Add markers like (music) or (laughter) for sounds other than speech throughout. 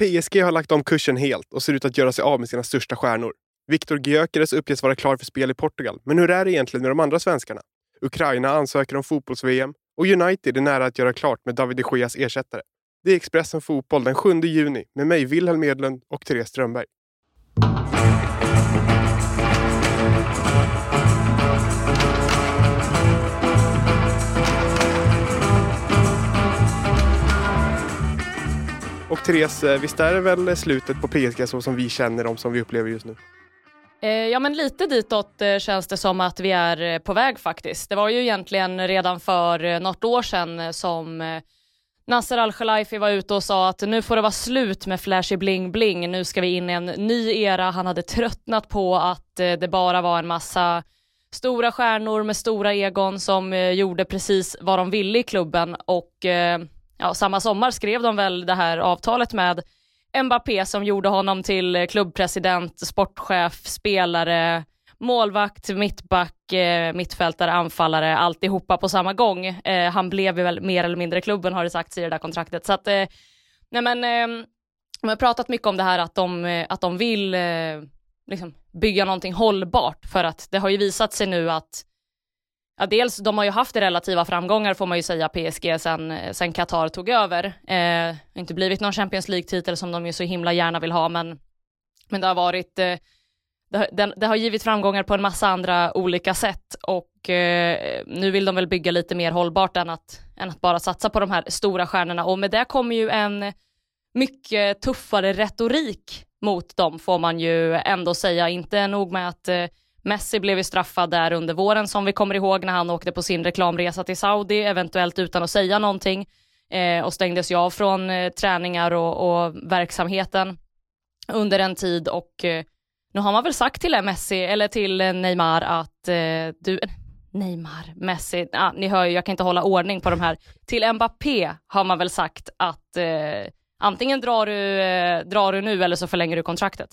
PSG har lagt om kursen helt och ser ut att göra sig av med sina största stjärnor. Viktor Gyökeres uppges vara klar för spel i Portugal. Men hur är det egentligen med de andra svenskarna? Ukraina ansöker om fotbolls-VM och United är nära att göra klart med David de Geas ersättare. Det är Expressen Fotboll den 7 juni med mig, Wilhelm Edlund och Therese Strömberg. Och Therese, eh, visst är det väl slutet på PSG så som vi känner dem som vi upplever just nu? Eh, ja men lite ditåt eh, känns det som att vi är på väg faktiskt. Det var ju egentligen redan för något år sedan som Nasser Al-Khelaifi var ute och sa att nu får det vara slut med flashy bling bling, nu ska vi in i en ny era. Han hade tröttnat på att det bara var en massa stora stjärnor med stora egon som gjorde precis vad de ville i klubben och ja, samma sommar skrev de väl det här avtalet med Mbappé som gjorde honom till klubbpresident, sportchef, spelare, målvakt, mittback, eh, mittfältare, anfallare, alltihopa på samma gång. Eh, han blev väl mer eller mindre klubben har det sagts i det där kontraktet. Så att, eh, nej men, de har pratat mycket om det här att de, att de vill liksom bygga någonting hållbart för att det har ju visat sig nu att ja, dels de har ju haft relativa framgångar får man ju säga PSG sen, eh, sen Qatar tog över. Eh, inte blivit någon Champions League-titel som de ju så himla gärna vill ha men, men det har varit eh, det, det, det, har givit framgångar på en massa andra olika sätt och eh, nu vill de väl bygga lite mer hållbart än att, än att bara satsa på de här stora stjärnorna och med det kommer ju en mycket tuffare retorik mot dem får man ju ändå säga. Inte nog med att eh, Messi blev ju straffad där under våren som vi kommer ihåg när han åkte på sin reklamresa till Saudi, eventuellt utan att säga någonting eh, och stängdes ju av från eh, träningar och, och, verksamheten under en tid och eh, nu har man väl sagt till Messi eller till eh, Neymar att eh, du Neymar, Messi, ah, ni hör ju, jag kan inte hålla ordning på de här. Till Mbappé har man väl sagt att eh, antingen drar du, eh, drar du nu eller så förlänger du kontraktet.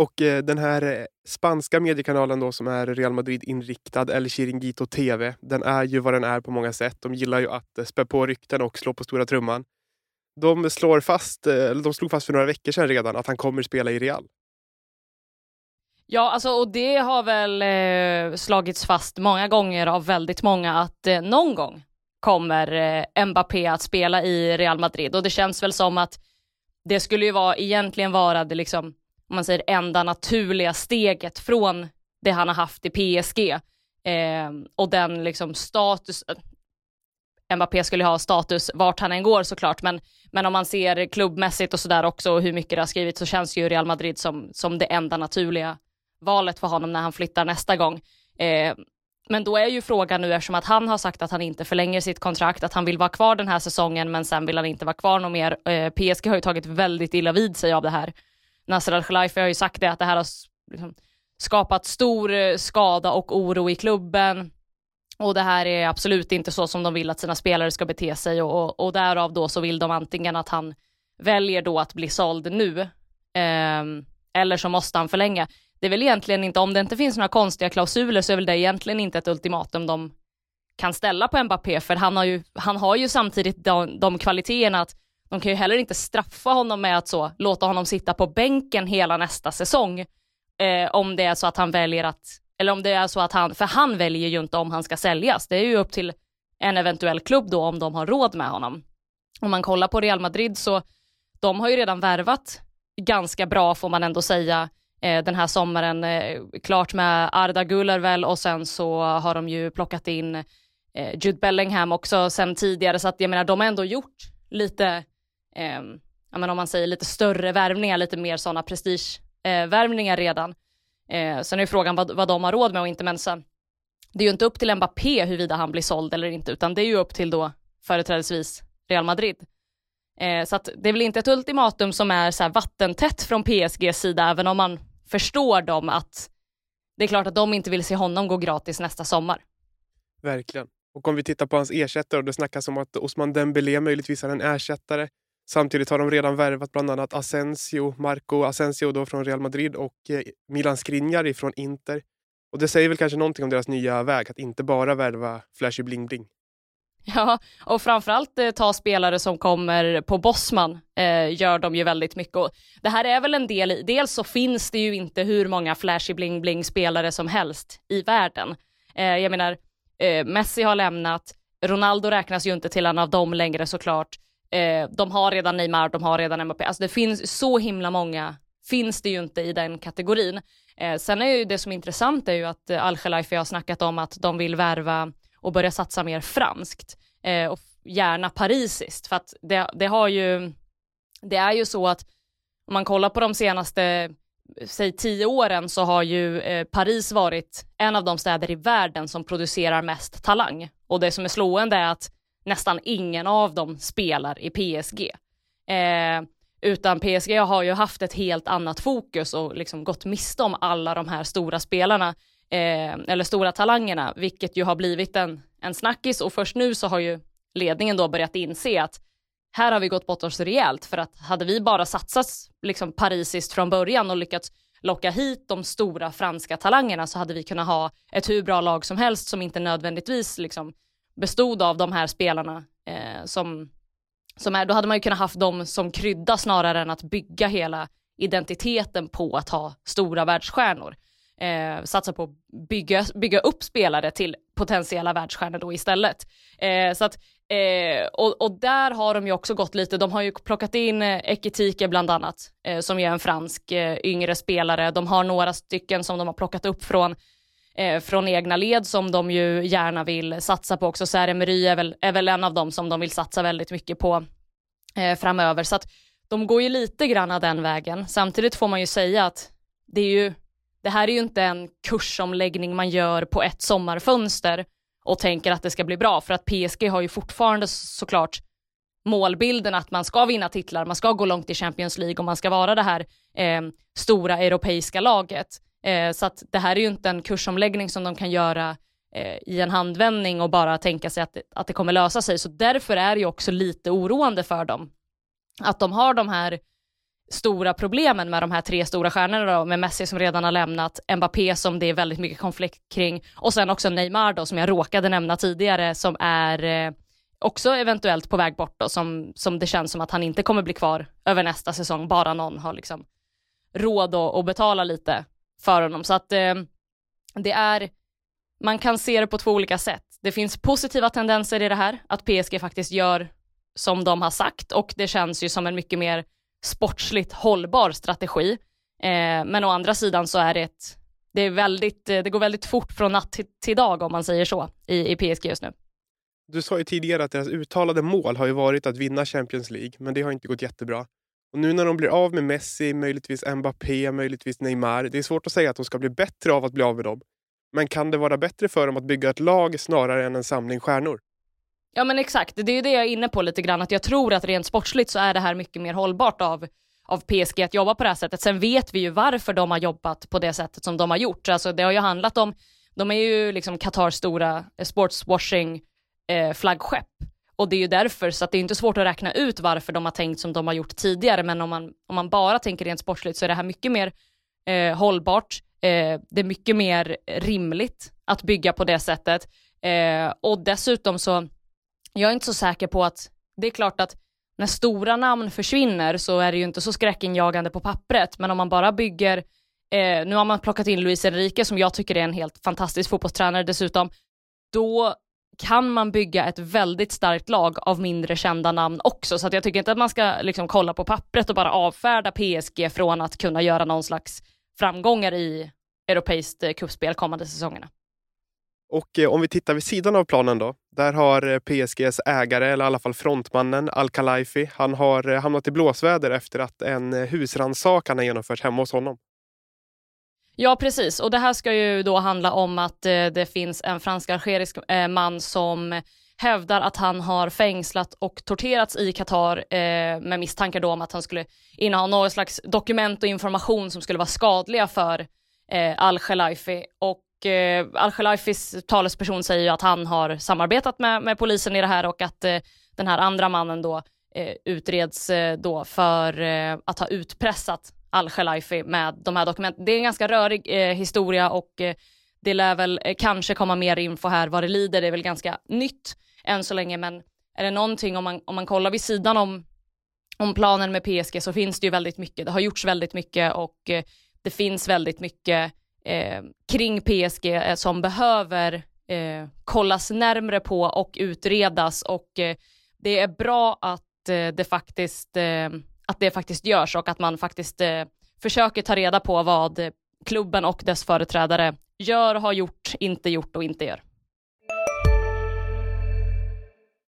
Och eh, den här eh, spanska mediekanalen då som är Real Madrid-inriktad, El Chiringuito TV, den är ju vad den är på många sätt. De gillar ju att eh, spä på rykten och slå på stora trumman. De, slår fast, eller de slog fast för några veckor sedan redan att han kommer spela i Real. Ja, alltså, och det har väl eh, slagits fast många gånger av väldigt många att eh, någon gång kommer eh, Mbappé att spela i Real Madrid och det känns väl som att det skulle ju vara, egentligen vara det liksom om man säger enda naturliga steget från det han har haft i PSG eh, och den liksom status, eh, Mbappé skulle ha status vart han än går såklart, men, men om man ser klubbmässigt och sådär också och hur mycket det har skrivits så känns ju Real Madrid som, som det enda naturliga valet för honom när han flyttar nästa gång. Eh, men då är ju frågan nu eftersom att han har sagt att han inte förlänger sitt kontrakt, att han vill vara kvar den här säsongen men sen vill han inte vara kvar något mer. Eh, PSG har ju tagit väldigt illa vid sig av det här. Nasser Al-Khelaifi har ju sagt det, att det här har liksom skapat stor eh, skada och oro i klubben. Och det här är absolut inte så som de vill att sina spelare ska bete sig och, och därav då så vill de antingen att han väljer då att bli såld nu eh, eller så måste han förlänga. Det är väl egentligen inte, om det inte finns några konstiga klausuler så är väl det egentligen inte ett ultimatum de kan ställa på Mbappé för han har ju, han har ju samtidigt de, de kvaliteterna att de kan ju heller inte straffa honom med att så låta honom sitta på bänken hela nästa säsong. Eh, om det är så att han väljer att, eller om det är så att han, för han väljer ju inte om han ska säljas. Det är ju upp till en eventuell klubb då om de har råd med honom. Om man kollar på Real Madrid så de har ju redan värvat ganska bra får man ändå säga eh, den här sommaren. Eh, klart med Arda Guller väl och sen så har de ju plockat in eh, Jude Bellingham också sen tidigare så att jag menar de har ändå gjort lite eh, ja, men om man säger lite större värvningar, lite mer sådana prestigevärvningar eh, redan. Eh, sen är frågan vad, vad de har råd med och inte, men sen, det är ju inte upp till Mbappé huruvida han blir såld eller inte, utan det är ju upp till då företrädesvis Real Madrid. Eh, så att det är väl inte ett ultimatum som är så här vattentätt från PSGs sida, även om man förstår dem att det är klart att de inte vill se honom gå gratis nästa sommar. Verkligen. Och om vi tittar på hans ersättare, och det snackas om att Osman Dembélé möjligtvis är en ersättare. Samtidigt har de redan värvat bland annat Asensio, Marco Asensio då från Real Madrid och eh, Milan Skriniar från Inter. Och det säger väl kanske någonting om deras nya väg, att inte bara värva flashy bling-bling. Ja, och framförallt eh, ta spelare som kommer på Bosman eh, gör de ju väldigt mycket. Och det här är väl en del i, dels så finns det ju inte hur många flashy bling bling spelare som helst i världen. Eh, jag menar, eh, Messi har lämnat, Ronaldo räknas ju inte till en av dem längre såklart. Eh, de har redan Neymar, de har redan Mbappé. Alltså det finns så himla många, finns det ju inte i den kategorin. Eh, sen är ju det som är intressant är ju att eh, Al-Khelaifi har snackat om att de vill värva och börja satsa mer franskt eh, och gärna parisiskt för att det, det har ju, det är ju så att om man kollar på de senaste säg tio åren så har ju eh, Paris varit en av de städer i världen som producerar mest talang. Och det som är slående är att nästan ingen av dem spelar i PSG. Eh, utan PSG har ju haft ett helt annat fokus och liksom gått miste om alla de här stora spelarna, eh, eller stora talangerna, vilket ju har blivit en, en snackis och först nu så har ju ledningen då börjat inse att här har vi gått bort oss rejält för att hade vi bara satsat liksom parisiskt från början och lyckats locka hit de stora franska talangerna så hade vi kunnat ha ett hur bra lag som helst som inte nödvändigtvis liksom bestod av de här spelarna eh, som, som är, då hade man ju kunnat haft dem som krydda snarare än att bygga hela identiteten på att ha stora världsstjärnor. Eh, satsa på att bygga, bygga upp spelare till potentiella världsstjärnor då istället. Eh, så att, eh, och, och, där har de ju också gått lite, de har ju plockat in eh, Ekitike bland annat, eh, som är en fransk eh, yngre spelare. De har några stycken som de har plockat upp från eh, från egna led som de ju gärna vill satsa på också. Sär Emery är väl, är väl en av dem som de vill satsa väldigt mycket på eh, framöver. Så att de går ju lite grann den vägen. Samtidigt får man ju säga att det är ju, det här är ju inte en kursomläggning man gör på ett sommarfönster och tänker att det ska bli bra, för att PSG har ju fortfarande såklart målbilden att man ska vinna titlar, man ska gå långt i Champions League och man ska vara det här eh, stora europeiska laget. Eh, så att det här är ju inte en kursomläggning som de kan göra eh, i en handvändning och bara tänka sig att, att det kommer lösa sig. Så därför är det ju också lite oroande för dem. Att de har de här stora problemen med de här tre stora stjärnorna då, med Messi som redan har lämnat, Mbappé som det är väldigt mycket konflikt kring och sen också Neymar då som jag råkade nämna tidigare som är eh, också eventuellt på väg bort då som, som det känns som att han inte kommer bli kvar över nästa säsong, bara någon har liksom råd att betala lite för honom. Så att eh, det är, man kan se det på två olika sätt. Det finns positiva tendenser i det här, att PSG faktiskt gör som de har sagt och det känns ju som en mycket mer sportsligt hållbar strategi. Eh, men å andra sidan så är det ett, det, är väldigt, eh, det går väldigt fort från natt till, till dag om man säger så i, i PSG just nu. Du sa ju tidigare att deras uttalade mål har ju varit att vinna Champions League, men det har inte gått jättebra. Och nu när de blir av med Messi, möjligtvis Mbappé, möjligtvis Neymar. Det är svårt att säga att de ska bli bättre av att bli av med dem. Men kan det vara bättre för dem att bygga ett lag snarare än en samling stjärnor? Ja men exakt, det är ju det jag är inne på lite grann, att jag tror att rent sportsligt så är det här mycket mer hållbart av, av PSG att jobba på det här sättet. Sen vet vi ju varför de har jobbat på det sättet som de har gjort. Alltså det har ju handlat om, de är ju liksom Qatars stora sportswashing eh, flaggskepp. Och det är ju därför, så att det är inte svårt att räkna ut varför de har tänkt som de har gjort tidigare, men om man, om man bara tänker rent sportsligt så är det här mycket mer eh, hållbart. Eh, det är mycket mer rimligt att bygga på det sättet. Eh, och dessutom så, jag är inte så säker på att, det är klart att när stora namn försvinner så är det ju inte så skräckinjagande på pappret, men om man bara bygger, eh, nu har man plockat in Luis Enrique som jag tycker är en helt fantastisk fotbollstränare dessutom, då kan man bygga ett väldigt starkt lag av mindre kända namn också. Så att jag tycker inte att man ska liksom kolla på pappret och bara avfärda PSG från att kunna göra någon slags framgångar i europeiskt eh, cupspel kommande säsongerna. Och eh, om vi tittar vid sidan av planen då. Där har eh, PSGs ägare, eller i alla fall frontmannen, Al-Khelaifi, han har eh, hamnat i blåsväder efter att en husrannsakan har genomförts hemma hos honom. Ja, precis. Och det här ska ju då handla om att eh, det finns en fransk-algerisk eh, man som hävdar att han har fängslat och torterats i Qatar eh, med misstankar då om att han skulle inneha något slags dokument och information som skulle vara skadliga för eh, Al-Khelaifi. Och eh, Al-Khelaifis talesperson säger ju att han har samarbetat med, med polisen i det här och att eh, den här andra mannen då eh, utreds eh, då för eh, att ha utpressat al-Khelaifi med de här dokumenten. Det är en ganska rörig eh, historia och eh, det lär väl eh, kanske komma mer info här vad det lider. Det är väl ganska nytt. än så länge, men är det någonting om man, om man kollar vid sidan om, om planen med PSG så finns det ju väldigt mycket, det har gjorts väldigt mycket och eh, det finns väldigt mycket eh, kring PSG eh, som behöver eh, kollas närmre på och utredas och eh, det är bra att eh, det faktiskt eh, att det faktiskt görs och att man faktiskt eh, försöker ta reda på vad klubben och dess företrädare gör, har gjort, inte gjort och inte gör.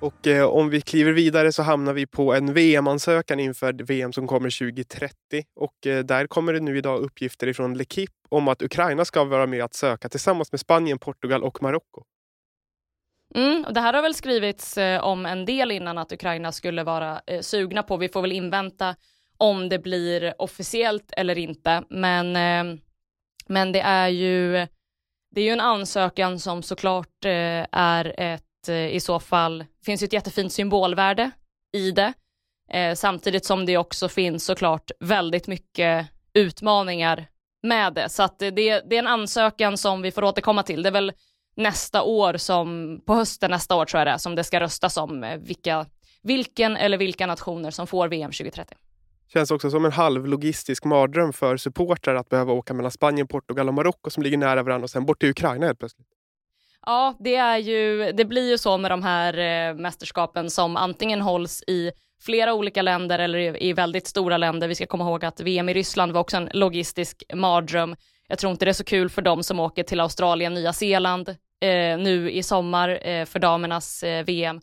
Och eh, om vi kliver vidare så hamnar vi på en VM-ansökan inför VM som kommer 2030. Och eh, där kommer det nu idag uppgifter ifrån L'Equipe om att Ukraina ska vara med att söka tillsammans med Spanien, Portugal och Marocko. Mm, och det här har väl skrivits eh, om en del innan att Ukraina skulle vara eh, sugna på. Vi får väl invänta om det blir officiellt eller inte. Men, eh, men det är ju det är ju en ansökan som såklart eh, är ett att eh, i så fall, finns ju ett jättefint symbolvärde i det, eh, samtidigt som det också finns såklart väldigt mycket utmaningar med det. Så att eh, det, det är en ansökan som vi får återkomma till. Det är väl nästa år som, på hösten nästa år tror jag det är, som det ska röstas om vilka, vilken eller vilka nationer som får VM 2030. Känns också som en halv logistisk mardröm för supportrar att behöva åka mellan Spanien, Portugal och Marocko som ligger nära varandra och sen bort till Ukraina helt plötsligt. Ja, det, är ju, det blir ju så med de här eh, mästerskapen som antingen hålls i flera olika länder eller i, i väldigt stora länder. Vi ska komma ihåg att VM i Ryssland var också en logistisk mardröm. Jag tror inte det är så kul för dem som åker till Australien, Nya Zeeland eh, nu i sommar eh, för damernas eh, VM.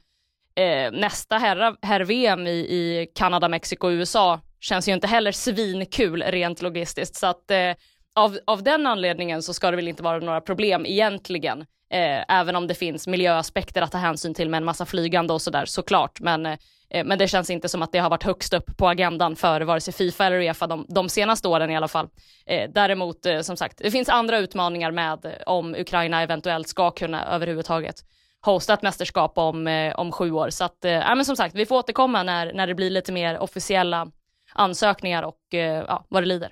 Eh, nästa herr-VM i, i Kanada, Mexiko och USA känns ju inte heller svinkul rent logistiskt. Så att eh, av, av den anledningen så ska det väl inte vara några problem egentligen. Eh, även om det finns miljöaspekter att ta hänsyn till med en massa flygande och sådär såklart. Men, eh, men det känns inte som att det har varit högst upp på agendan för vare sig Fifa eller Uefa de, de senaste åren i alla fall. Eh, däremot eh, som sagt, det finns andra utmaningar med om Ukraina eventuellt ska kunna överhuvudtaget hosta ett mästerskap om, eh, om sju år. Så att, eh, men som sagt, vi får återkomma när, när det blir lite mer officiella ansökningar och eh, ja, vad det lider.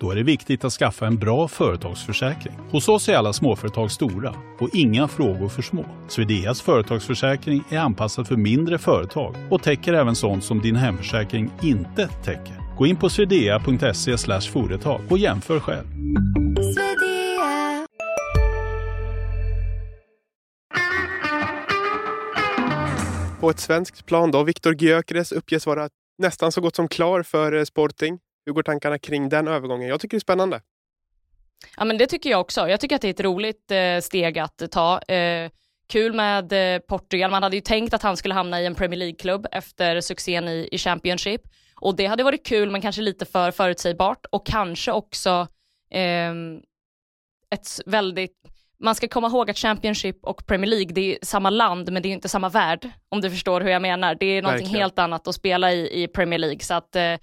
Då är det viktigt att skaffa en bra företagsförsäkring. Hos oss är alla småföretag stora och inga frågor för små. Swedeas företagsförsäkring är anpassad för mindre företag och täcker även sånt som din hemförsäkring inte täcker. Gå in på swedea.se företag och jämför själv. På ett svenskt plan då, Viktor Gyökeres uppges vara nästan så gott som klar för eh, Sporting. Hur går tankarna kring den övergången? Jag tycker det är spännande. Ja, men det tycker jag också. Jag tycker att det är ett roligt eh, steg att ta. Eh, kul med eh, Portugal. Man hade ju tänkt att han skulle hamna i en Premier League-klubb efter succén i, i Championship. Och det hade varit kul, men kanske lite för förutsägbart. Och kanske också ehm, ett väldigt... Man ska komma ihåg att Championship och Premier League, det är samma land, men det är inte samma värld. Om du förstår hur jag menar. Det är någonting Verkligen. helt annat att spela i, i Premier League. Så att eh,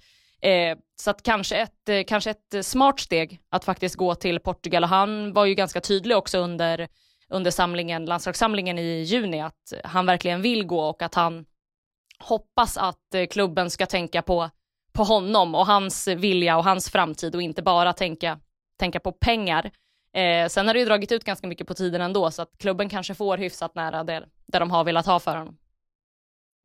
Eh, så att kanske ett, eh, kanske ett eh, smart steg att faktiskt gå till Portugal och han var ju ganska tydlig också under, under samlingen, landslagssamlingen i juni att han verkligen vill gå och att han hoppas att eh, klubben ska tänka på, på honom och hans vilja och hans framtid och inte bara tänka, tänka på pengar. Eh, sen har det ju dragit ut ganska mycket på tiden ändå så att klubben kanske får hyfsat nära det, det de har velat ha för honom.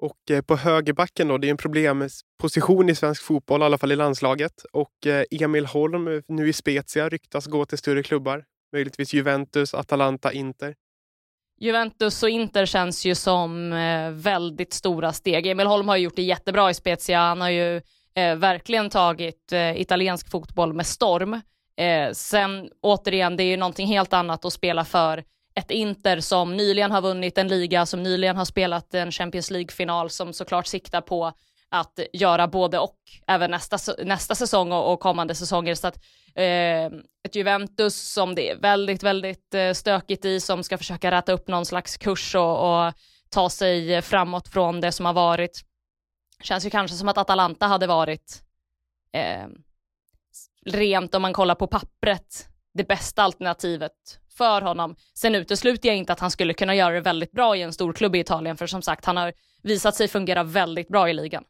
Och eh, på högerbacken då, det är en problemposition i svensk fotboll, i alla fall i landslaget. Och eh, Emil Holm, eh, nu i Spezia, ryktas gå till större klubbar. Möjligtvis Juventus, Atalanta, Inter. Juventus och Inter känns ju som väldigt stora steg. Emil Holm har gjort det jättebra i Spezia. Han har ju eh, verkligen tagit eh, italiensk fotboll med storm. Eh, sen återigen, det är ju någonting helt annat att spela för ett Inter som nyligen har vunnit en liga, som nyligen har spelat en Champions League-final, som såklart siktar på att göra både och även nästa, nästa säsong och, och kommande säsonger. Så att, eh, ett Juventus som det är väldigt, väldigt eh, stökigt i, som ska försöka räta upp någon slags kurs och, och ta sig framåt från det som har varit. Känns ju kanske som att Atalanta hade varit eh, rent om man kollar på pappret det bästa alternativet för honom. Sen utesluter jag inte att han skulle kunna göra det väldigt bra i en stor klubb i Italien, för som sagt, han har visat sig fungera väldigt bra i ligan.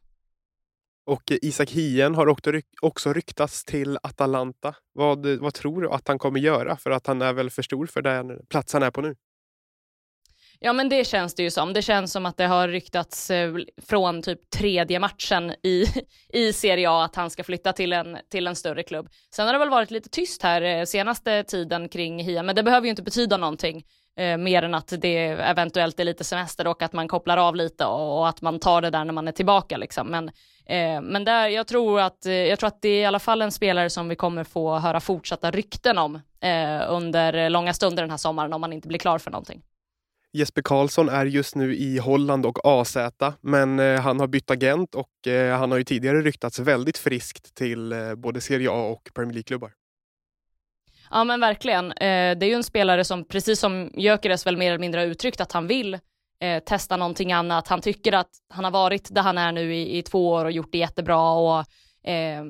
Och Isak Hien har också ryktats till Atalanta. Vad, vad tror du att han kommer göra? För att han är väl för stor för den plats han är på nu? Ja men det känns det ju som. Det känns som att det har ryktats eh, från typ tredje matchen i, (laughs) i Serie A att han ska flytta till en, till en större klubb. Sen har det väl varit lite tyst här eh, senaste tiden kring Hia, men det behöver ju inte betyda någonting. Eh, mer än att det eventuellt är lite semester och att man kopplar av lite och, och att man tar det där när man är tillbaka liksom. Men, eh, men där, jag, tror att, eh, jag tror att det är i alla fall en spelare som vi kommer få höra fortsatta rykten om eh, under långa stunder den här sommaren om man inte blir klar för någonting. Jesper Karlsson är just nu i Holland och AZ, men eh, han har bytt agent och eh, han har ju tidigare ryktats väldigt friskt till eh, både Serie A och Premier League-klubbar. Ja men verkligen. Eh, det är ju en spelare som, precis som Gyökeres väl mer eller mindre har uttryckt, att han vill eh, testa någonting annat. Han tycker att han har varit där han är nu i, i två år och gjort det jättebra och eh,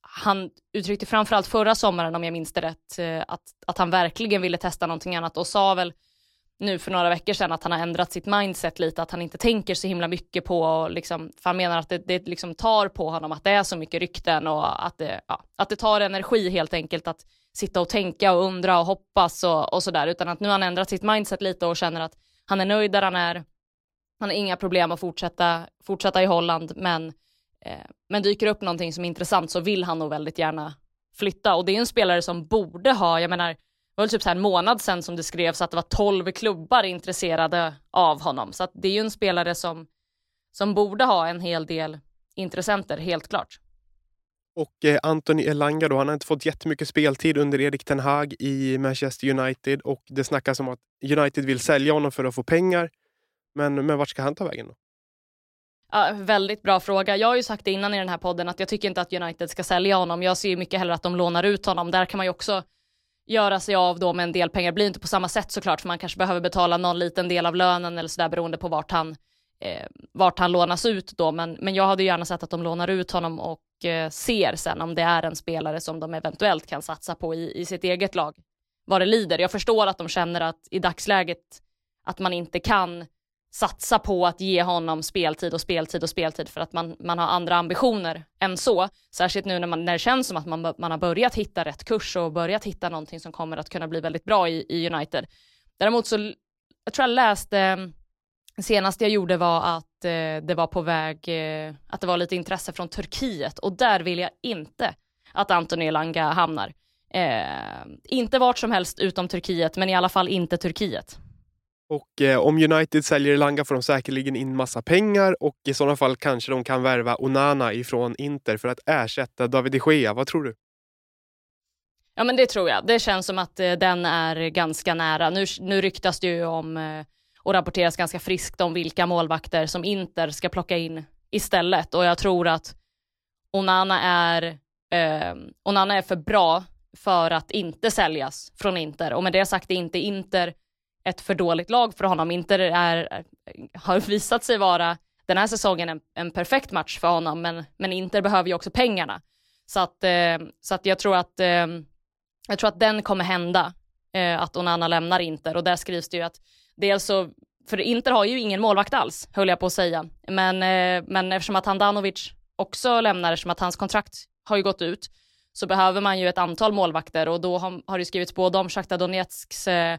han uttryckte framförallt förra sommaren, om jag minns det rätt, eh, att, att han verkligen ville testa någonting annat och sa väl nu för några veckor sedan att han har ändrat sitt mindset lite, att han inte tänker så himla mycket på, liksom, för han menar att det, det liksom tar på honom att det är så mycket rykten och att det, ja, att det tar energi helt enkelt att sitta och tänka och undra och hoppas och, och sådär, utan att nu har han ändrat sitt mindset lite och känner att han är nöjd där han är. Han har inga problem att fortsätta, fortsätta i Holland, men, eh, men dyker upp någonting som är intressant så vill han nog väldigt gärna flytta och det är en spelare som borde ha, jag menar, var typ så här en månad sedan som det skrevs att det var 12 klubbar intresserade av honom. Så att det är ju en spelare som, som borde ha en hel del intressenter, helt klart. Och eh, Anthony Elanga då, han har inte fått jättemycket speltid under Erik Ten Hag i Manchester United och det snackas om att United vill sälja honom för att få pengar. Men, men vart ska han ta vägen då? Ja, väldigt bra fråga. Jag har ju sagt det innan i den här podden att jag tycker inte att United ska sälja honom. Jag ser ju mycket hellre att de lånar ut honom. Där kan man ju också göra sig av då med en del pengar. Det blir inte på samma sätt såklart, för man kanske behöver betala någon liten del av lönen eller sådär beroende på vart han, eh, vart han lånas ut då. Men, men jag hade gärna sett att de lånar ut honom och eh, ser sen om det är en spelare som de eventuellt kan satsa på i, i sitt eget lag. Vad det lider. Jag förstår att de känner att i dagsläget att man inte kan satsa på att ge honom speltid och speltid och speltid för att man, man har andra ambitioner än så. Särskilt nu när, man, när det känns som att man, man har börjat hitta rätt kurs och börjat hitta någonting som kommer att kunna bli väldigt bra i, i United. Däremot så, jag tror jag läste, senast jag gjorde var att eh, det var på väg, eh, att det var lite intresse från Turkiet och där vill jag inte att Anthony Elanga hamnar. Eh, inte vart som helst utom Turkiet, men i alla fall inte Turkiet. Och eh, om United säljer Elanga får de säkerligen in massa pengar och i sådana fall kanske de kan värva Onana ifrån Inter för att ersätta David de Gea. Vad tror du? Ja men det tror jag. Det känns som att eh, den är ganska nära. Nu, nu ryktas det ju om eh, och rapporteras ganska friskt om vilka målvakter som Inter ska plocka in istället och jag tror att Onana är, eh, Onana är för bra för att inte säljas från Inter och med det sagt är inte Inter ett för dåligt lag för honom. Inter är, har visat sig vara den här säsongen en, en perfekt match för honom, men, men Inter behöver ju också pengarna. Så att, eh, så att jag tror att eh, jag tror att den kommer hända, eh, att Onana lämnar Inter och där skrivs det ju att dels så, för Inter har ju ingen målvakt alls, höll jag på att säga, men, eh, men eftersom att Handanovic också lämnar, eftersom att hans kontrakt har ju gått ut, så behöver man ju ett antal målvakter och då har, har det skrivits både om Shakhtar Donetsks eh,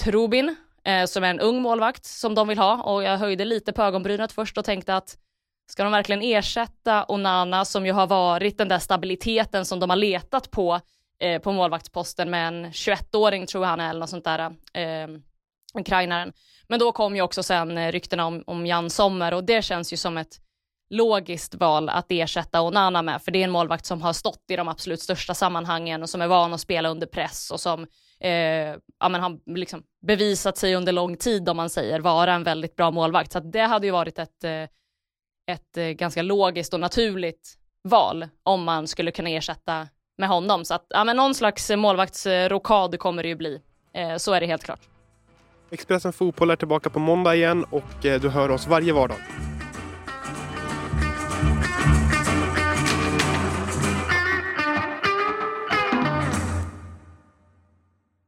Trubin, eh, som är en ung målvakt som de vill ha och jag höjde lite på ögonbrynet först och tänkte att ska de verkligen ersätta Onana som ju har varit den där stabiliteten som de har letat på eh, på målvaktsposten med en 21-åring tror jag han är eller något sånt där, eh, ukrainaren. Men då kom ju också sen eh, ryktena om, om Jan Sommer och det känns ju som ett logiskt val att ersätta Onana med, för det är en målvakt som har stått i de absolut största sammanhangen och som är van att spela under press och som eh, ja, men har liksom bevisat sig under lång tid, om man säger, vara en väldigt bra målvakt. Så det hade ju varit ett, eh, ett eh, ganska logiskt och naturligt val om man skulle kunna ersätta med honom. Så att ja, men någon slags målvaktsrokad kommer det ju bli. Eh, så är det helt klart. Expressen Fotboll är tillbaka på måndag igen och eh, du hör oss varje vardag.